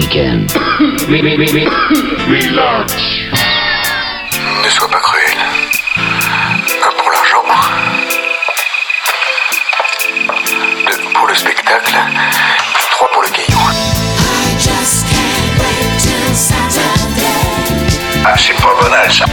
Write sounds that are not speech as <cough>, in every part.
weekend. <coughs> Relax. Ne sois pas cruel. Un pour l'argent. Deux pour le spectacle. Trois pour le caillou. Ah, c'est pas banal ça.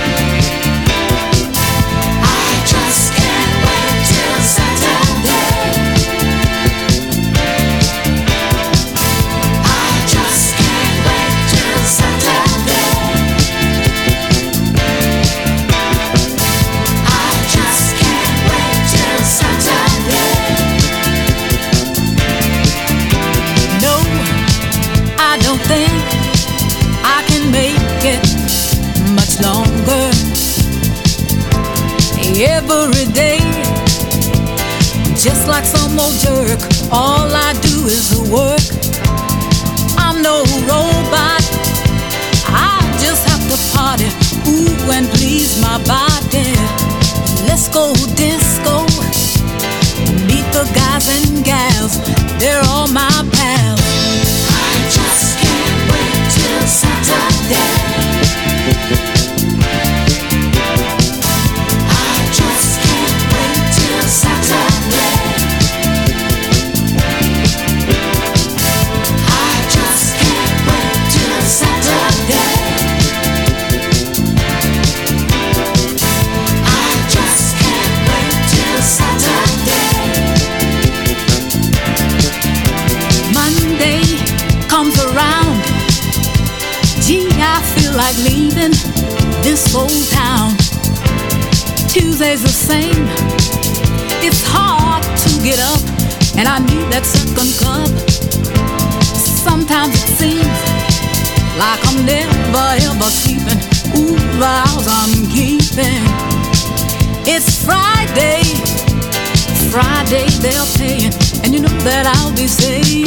Like some old jerk, all I do is work. I'm no robot, I just have to party, ooh, and please my body. Let's go disco. Meet the guys and gals, they're all my pals. I just can't wait till Saturday. Leaving this old town. Tuesday's the same. It's hard to get up, and I need that second cup. Sometimes it seems like I'm never ever sleeping. Ooh, vows I'm keeping. It's Friday. Friday they're paying, and you know that I'll be saying,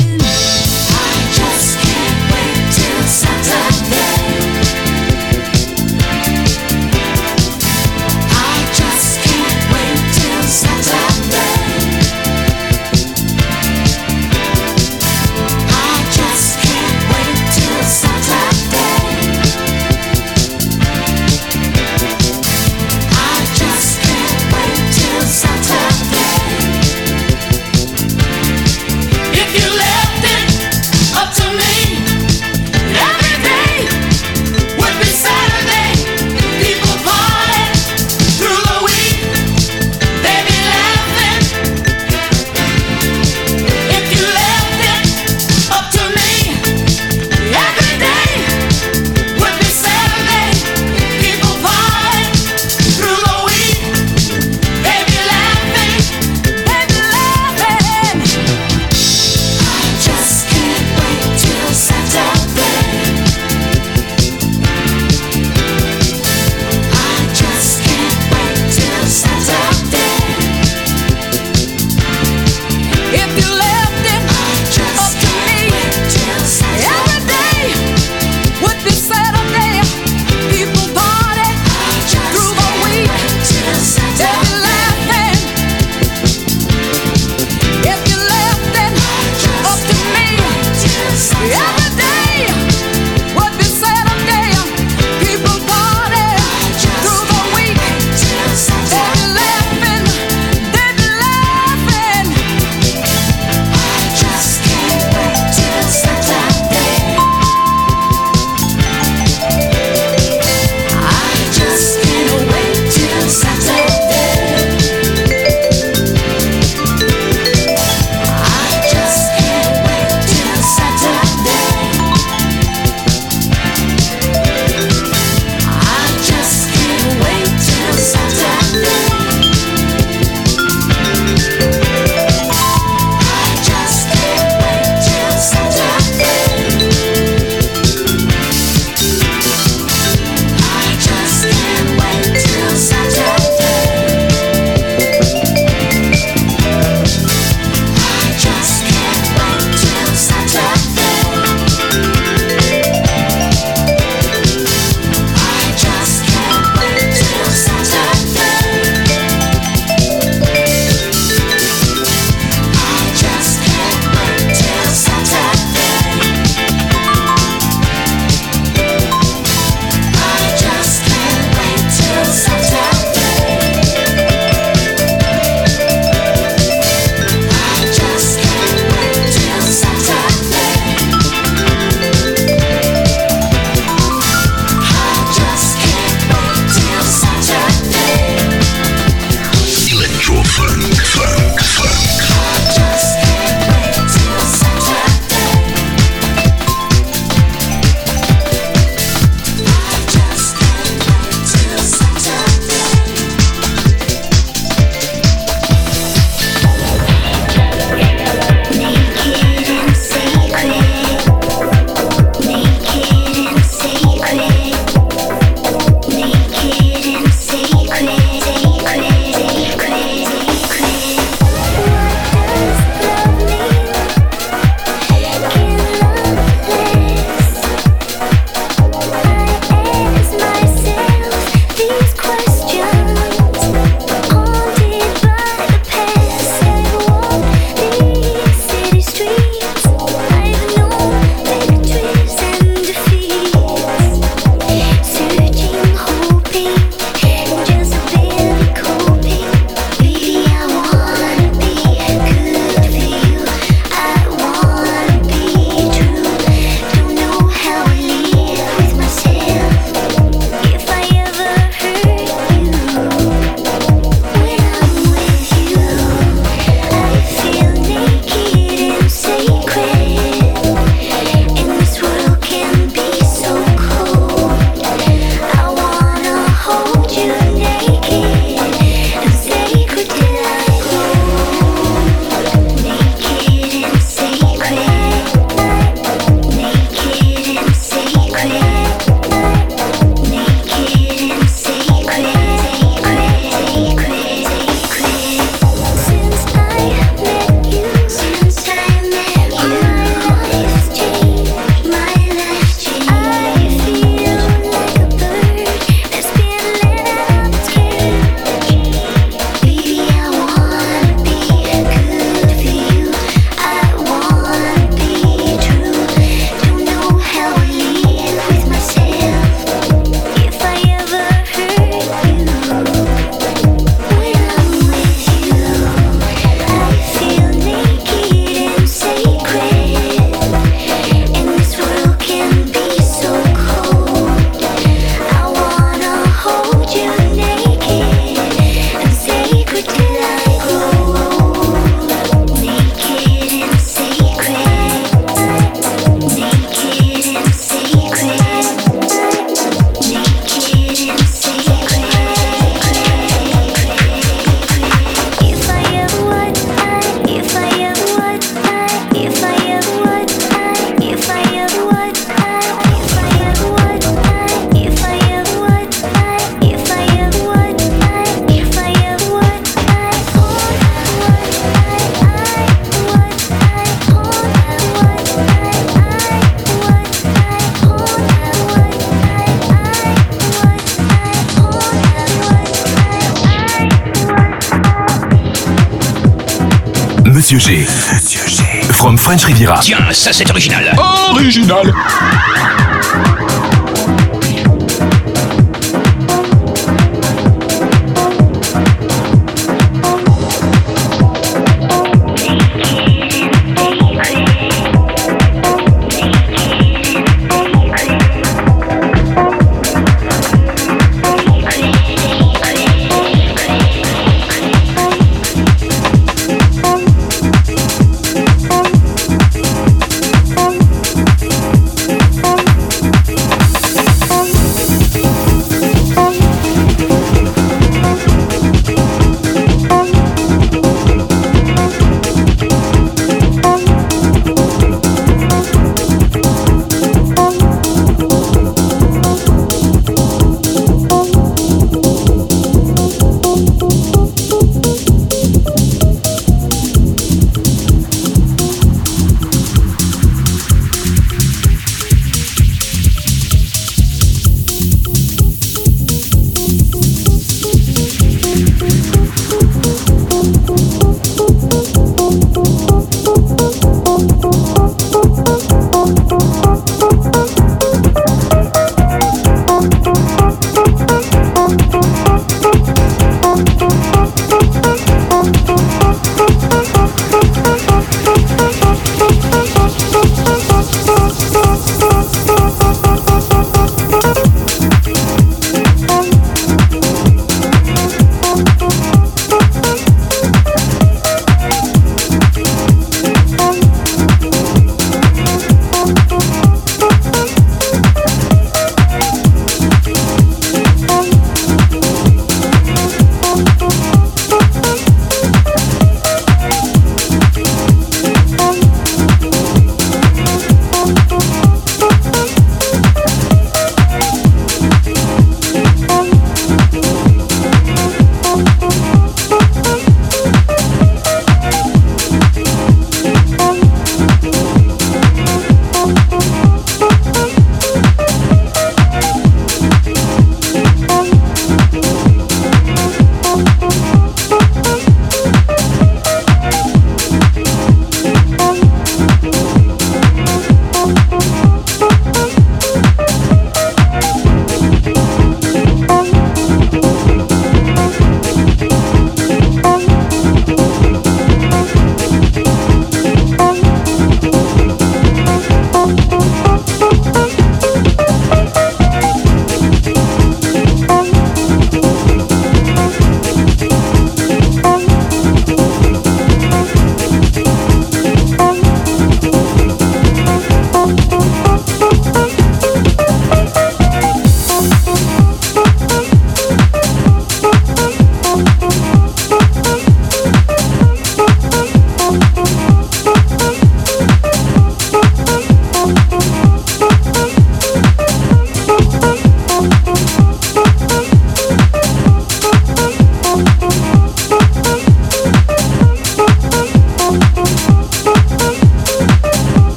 Tiens, ça c'est original. Original.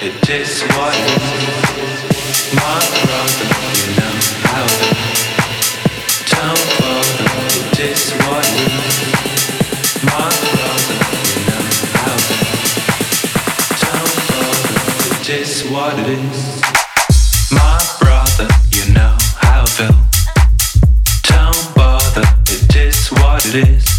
It is what my brother, you know how. It is what my brother, you know how. It is what it is. My brother, you know how. It is what it is.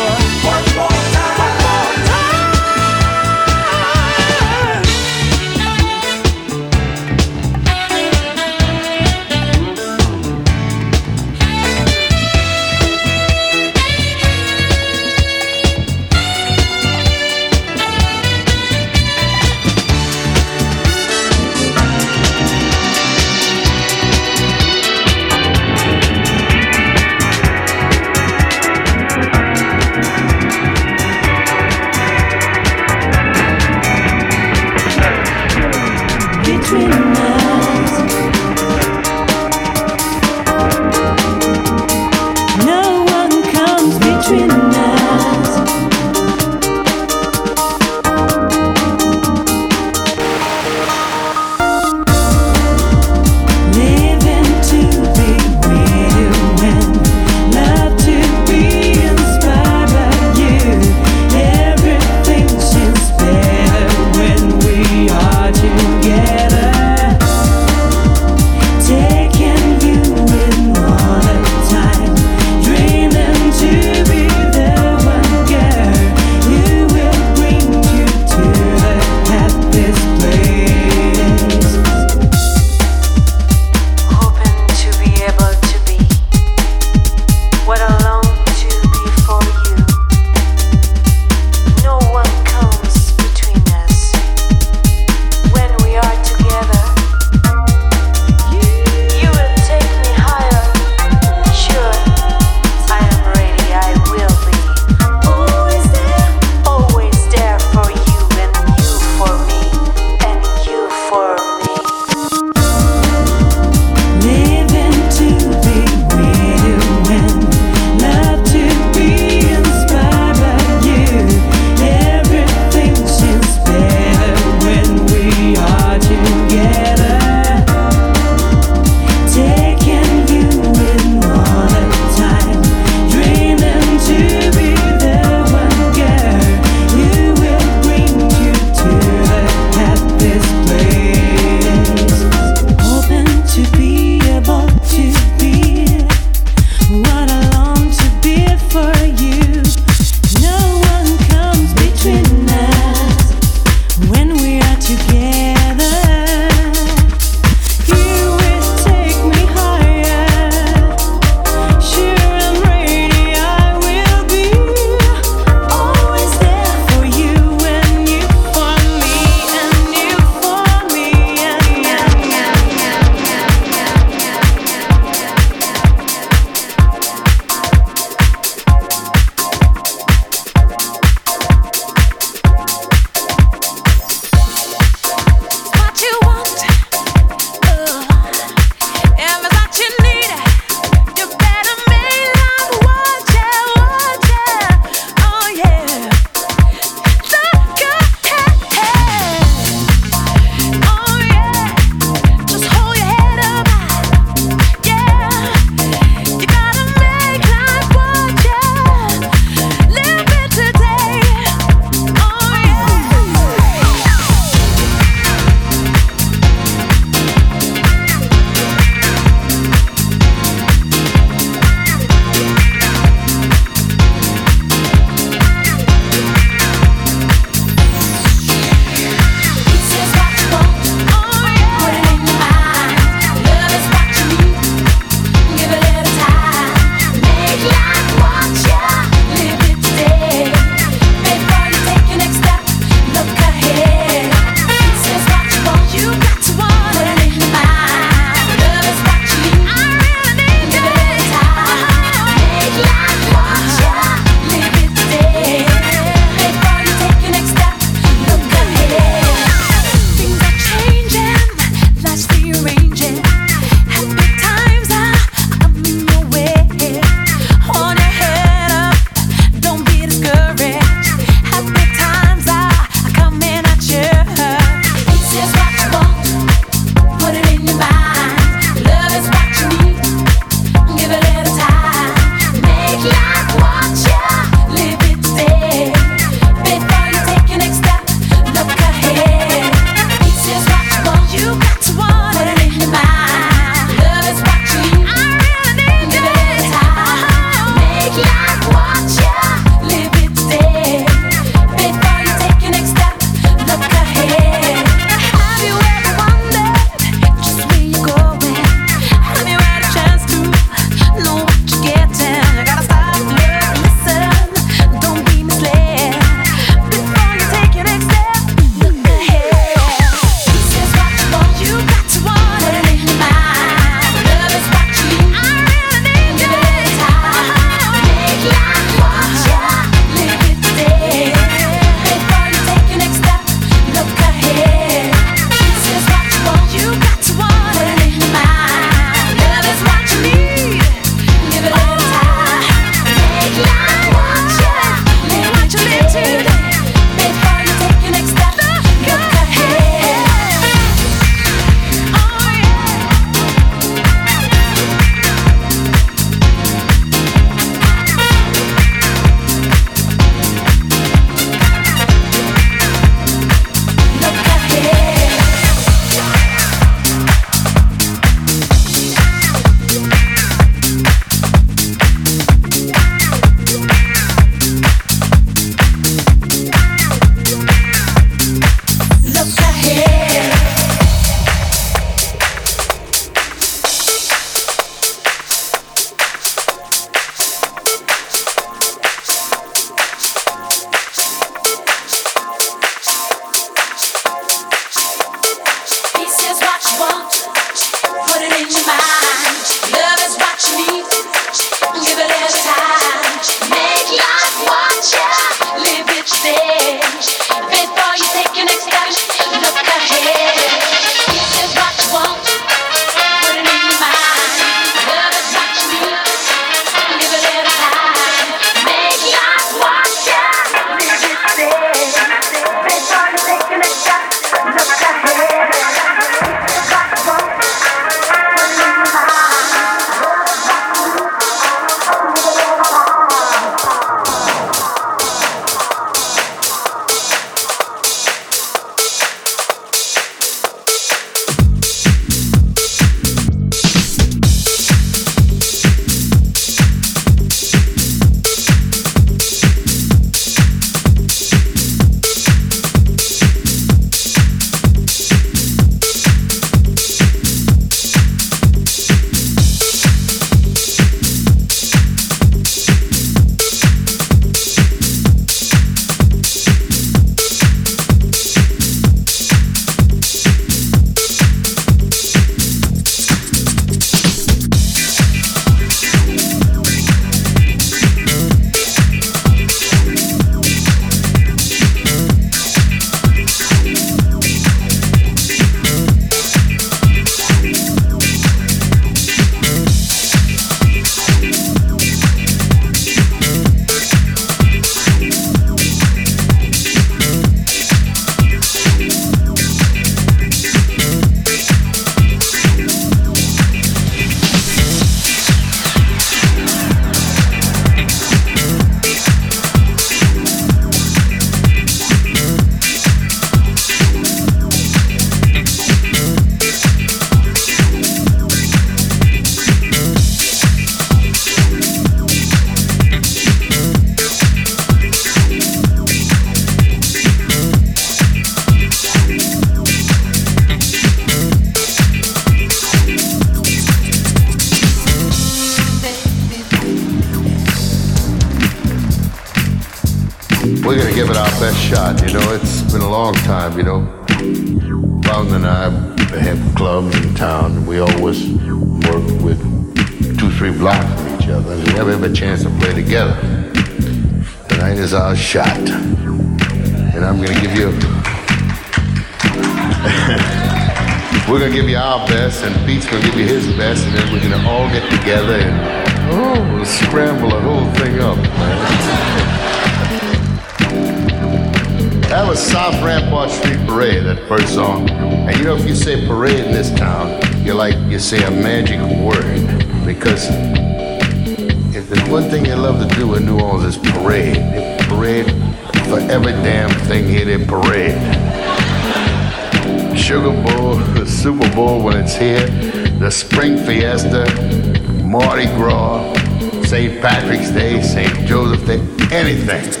Patrick's Day, St. Joseph Day, anything.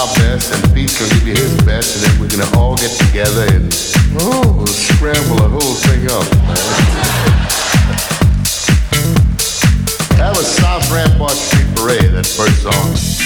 our best and Pete's gonna give you his best, and then we're gonna all get together and oh, we'll scramble the whole thing up. Man. That was South Rampart Street Parade, that first song.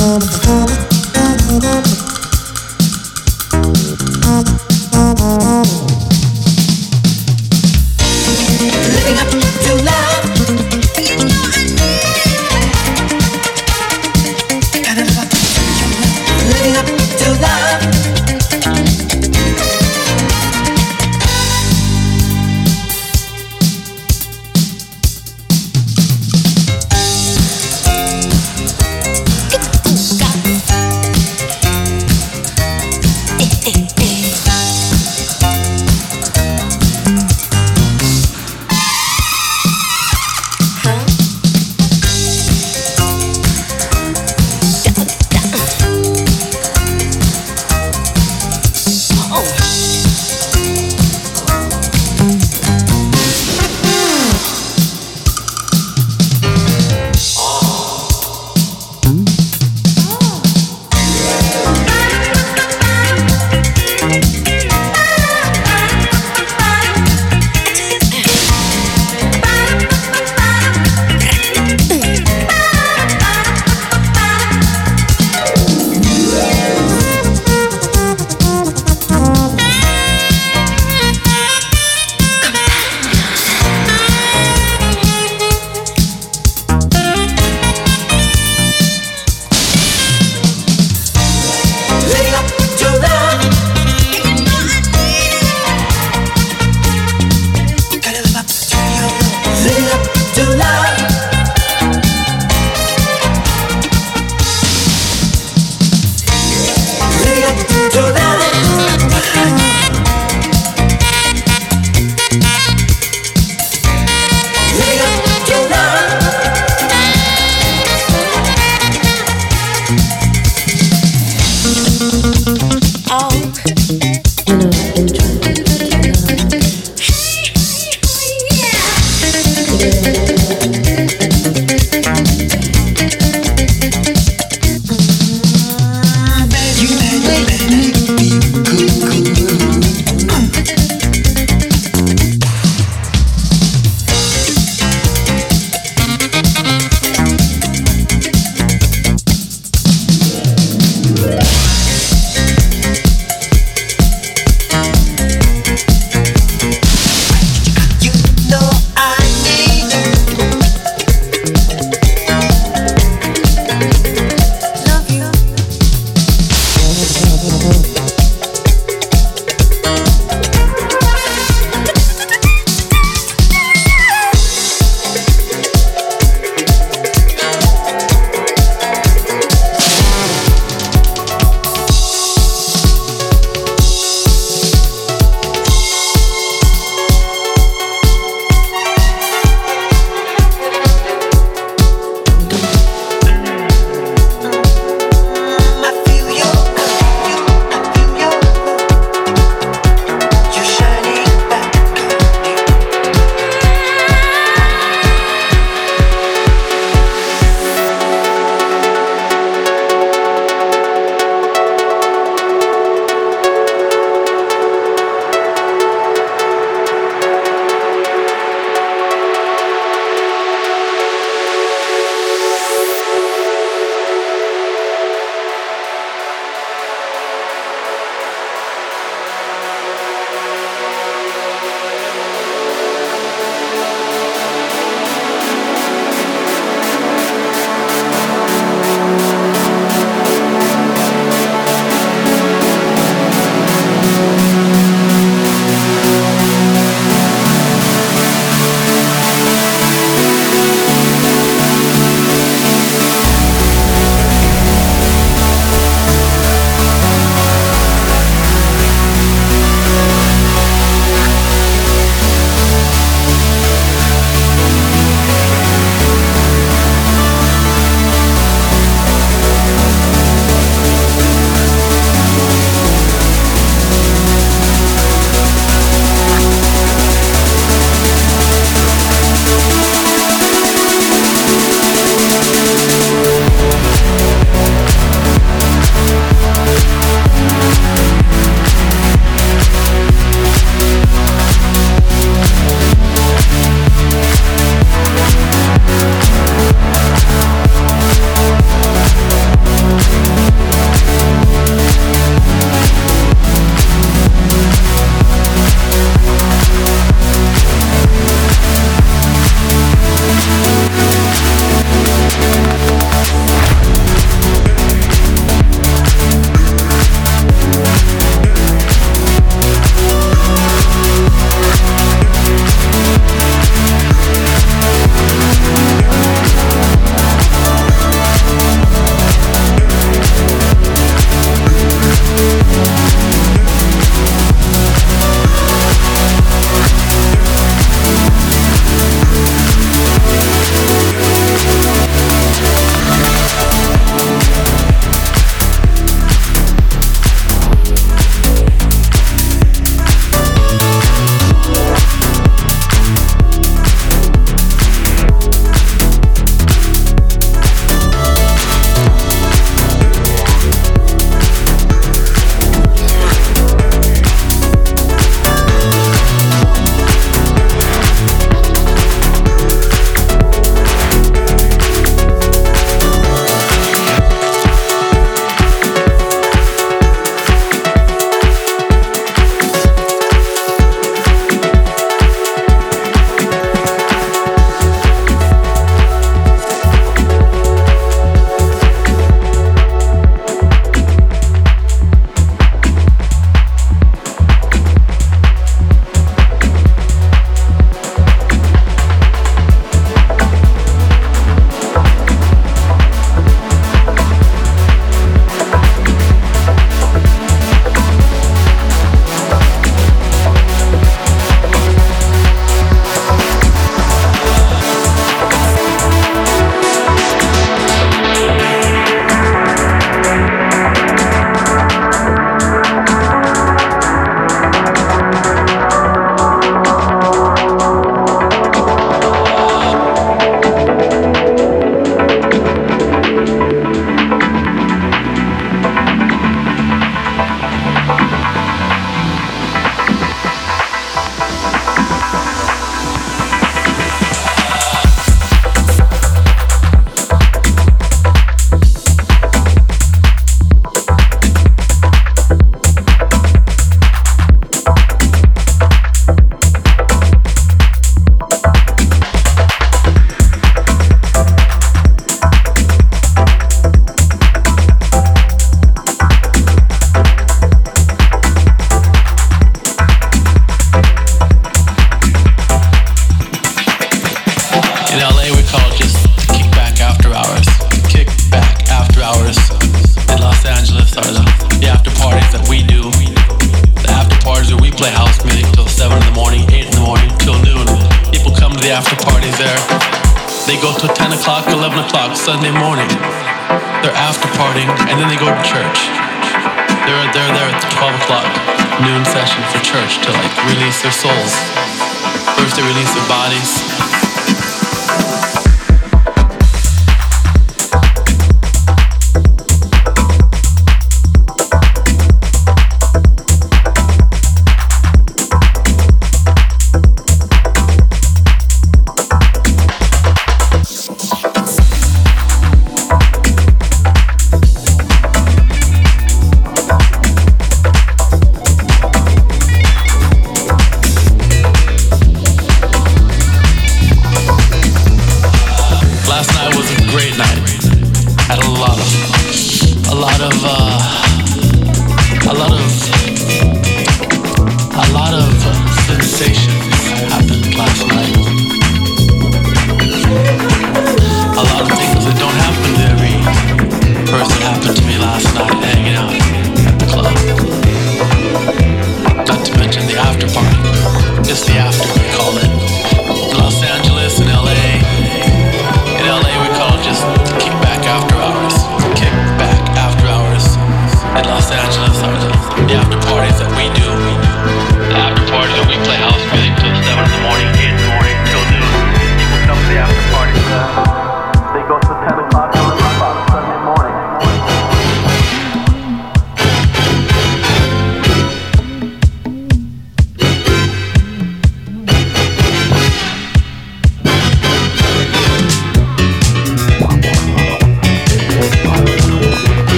come, come, come.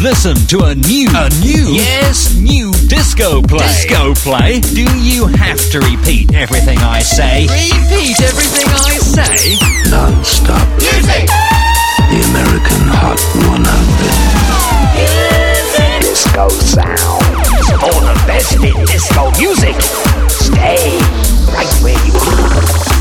Listen. To a new, a new, yes, new disco play. Disco play? Do you have to repeat everything I say? Repeat everything I say? Non-stop. Music! The American Hot 100. Disco sounds. All the best in disco music. Stay right where you are.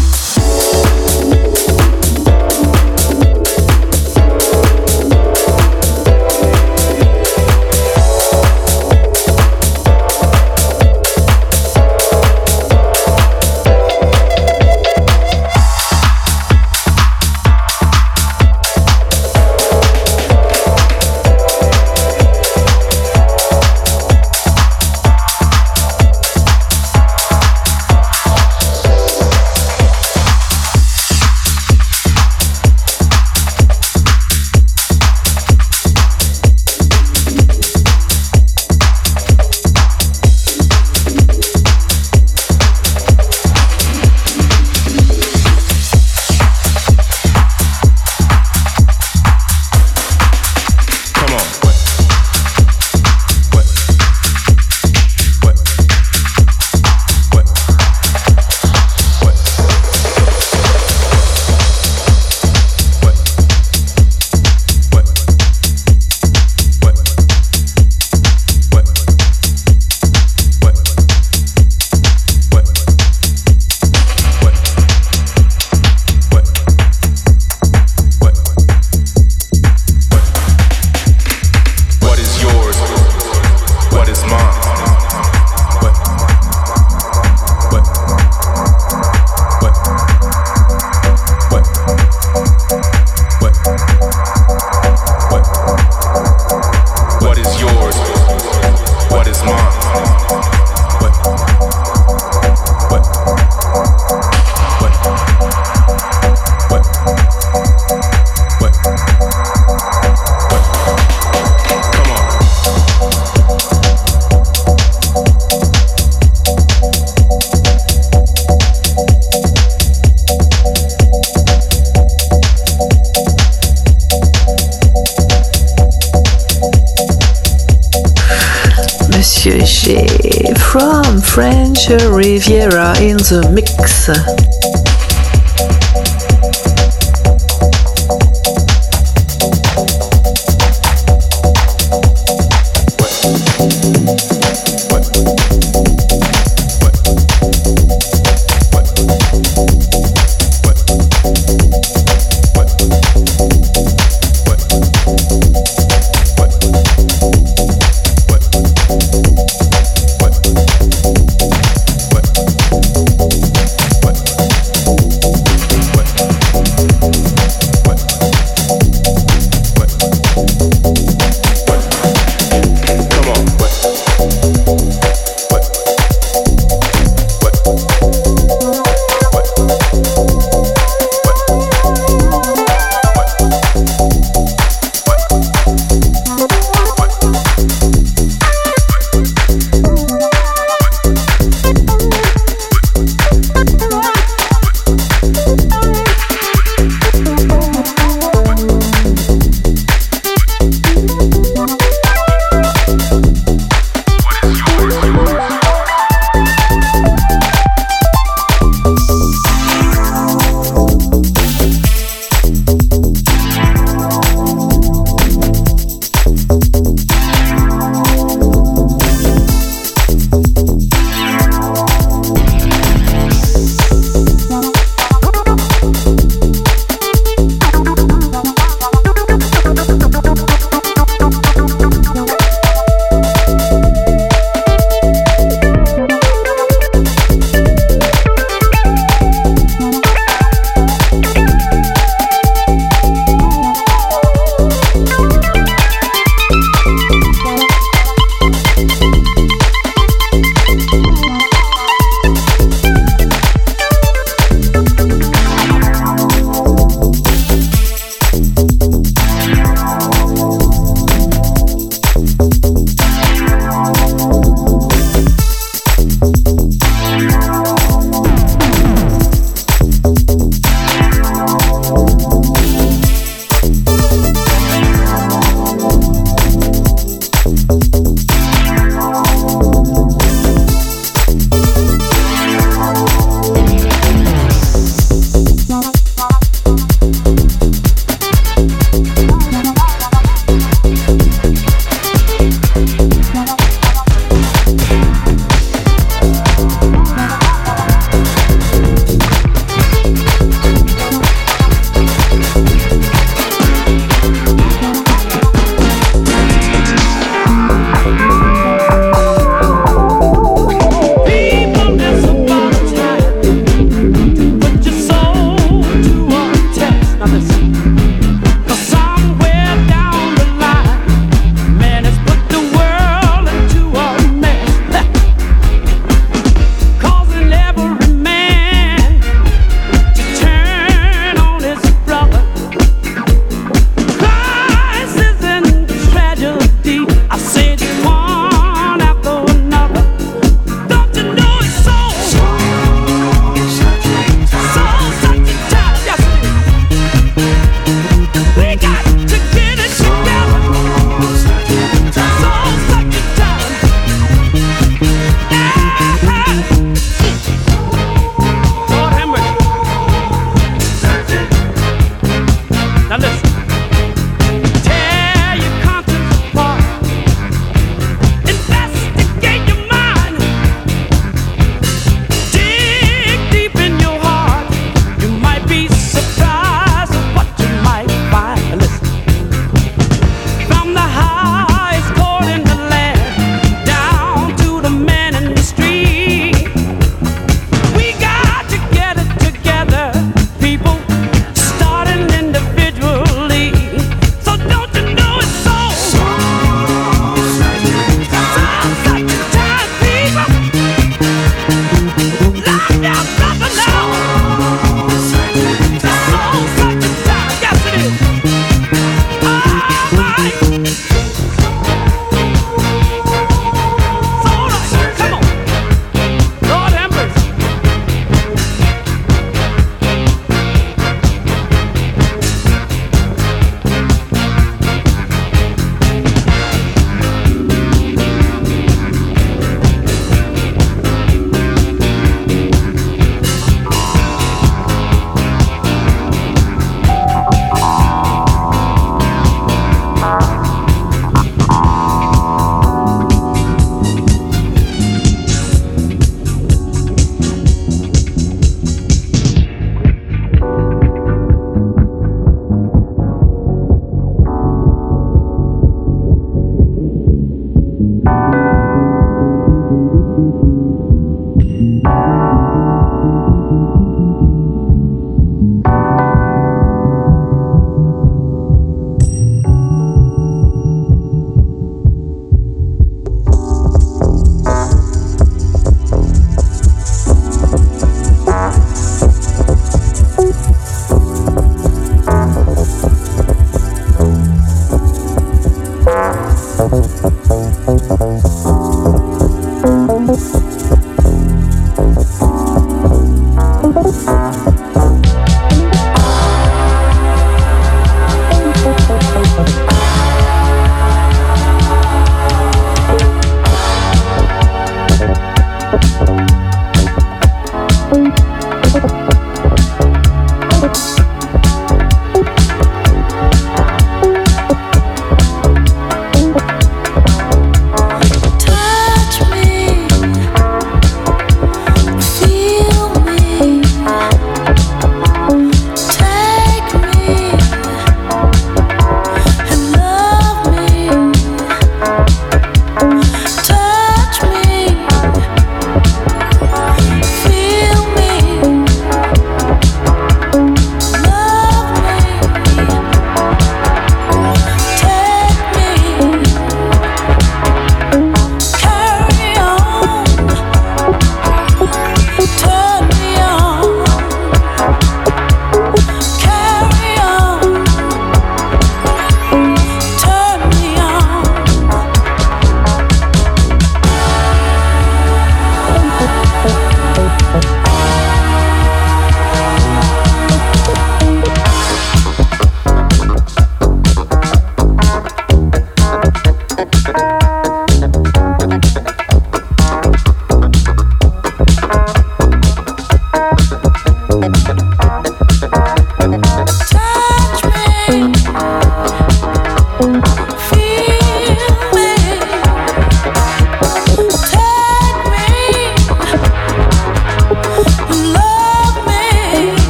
Riviera in the mix.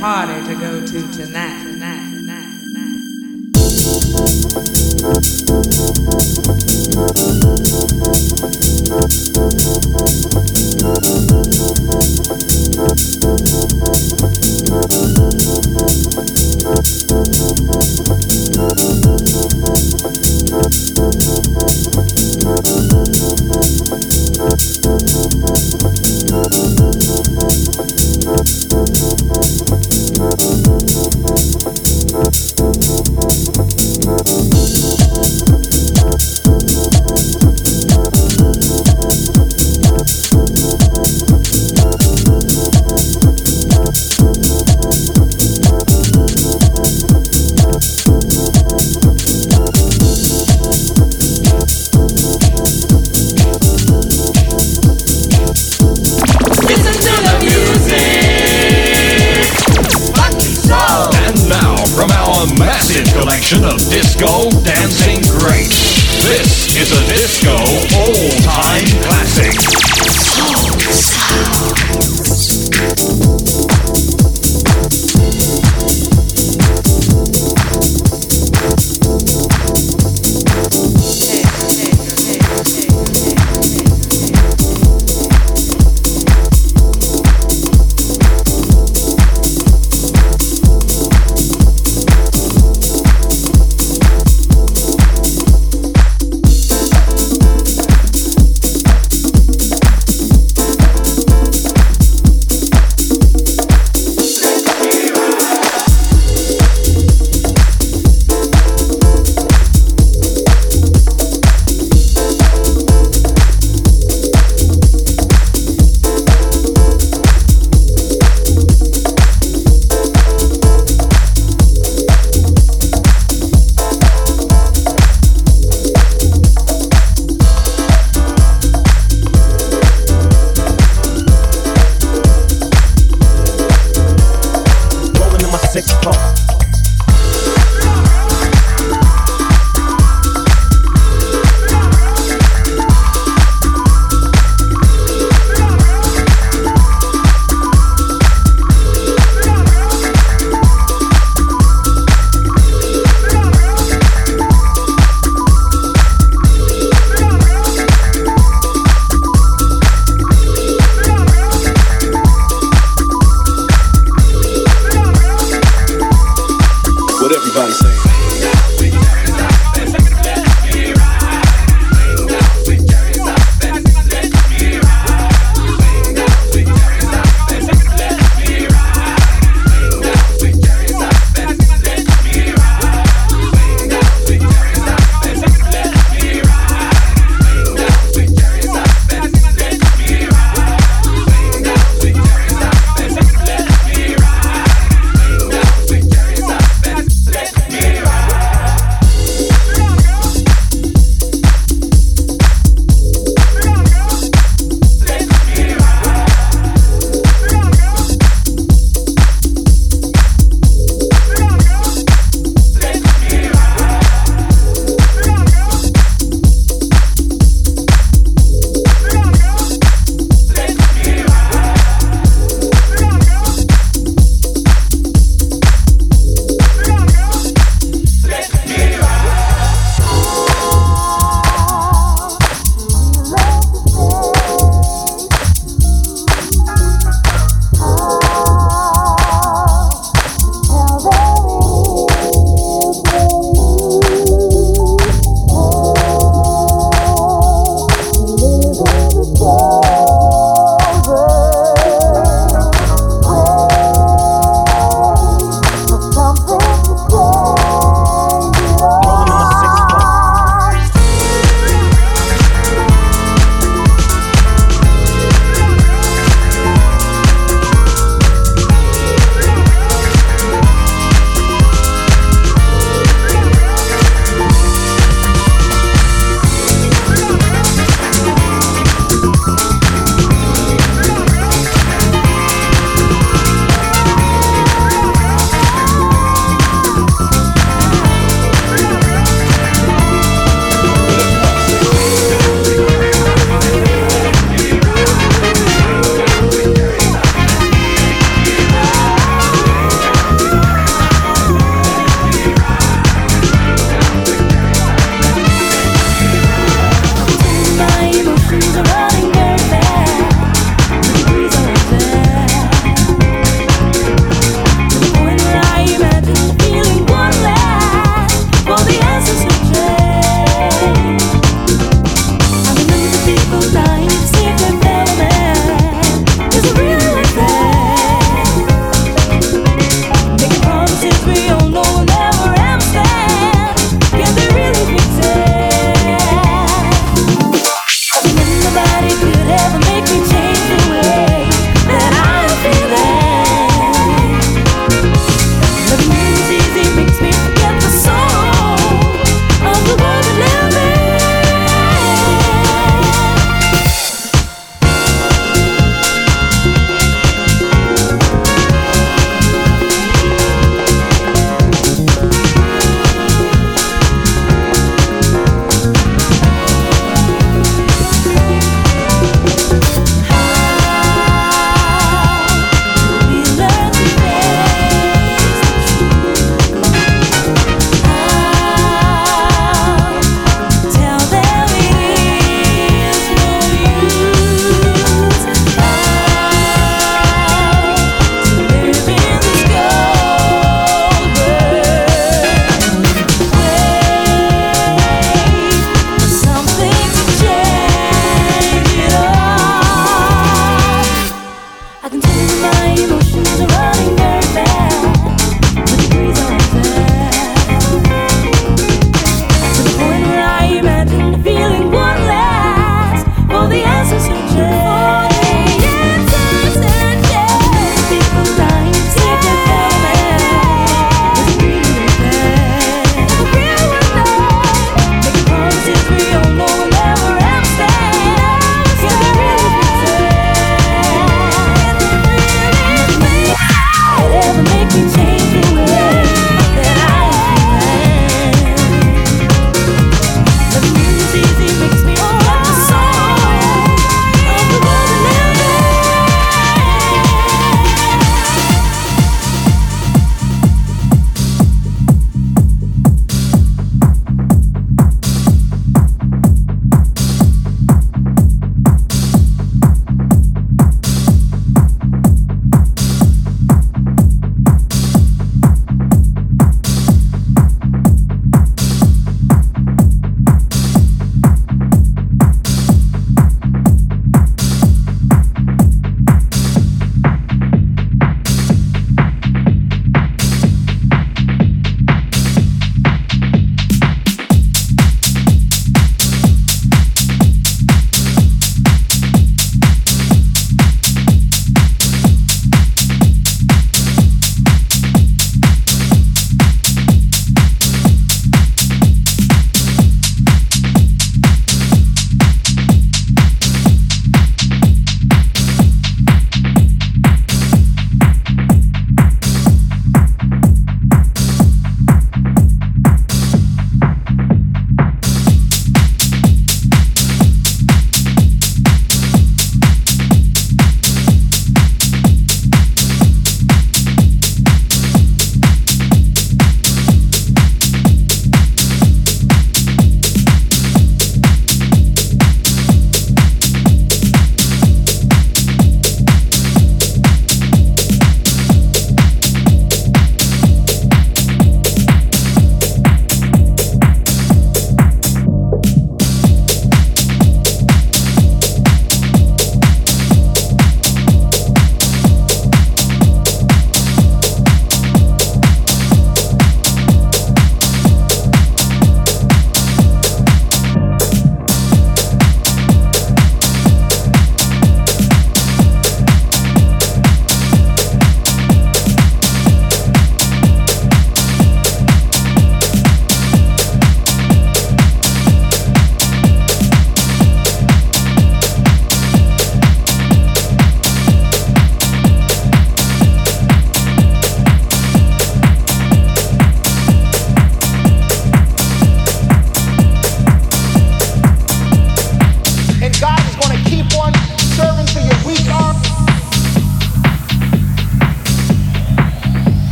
Party to go to tonight.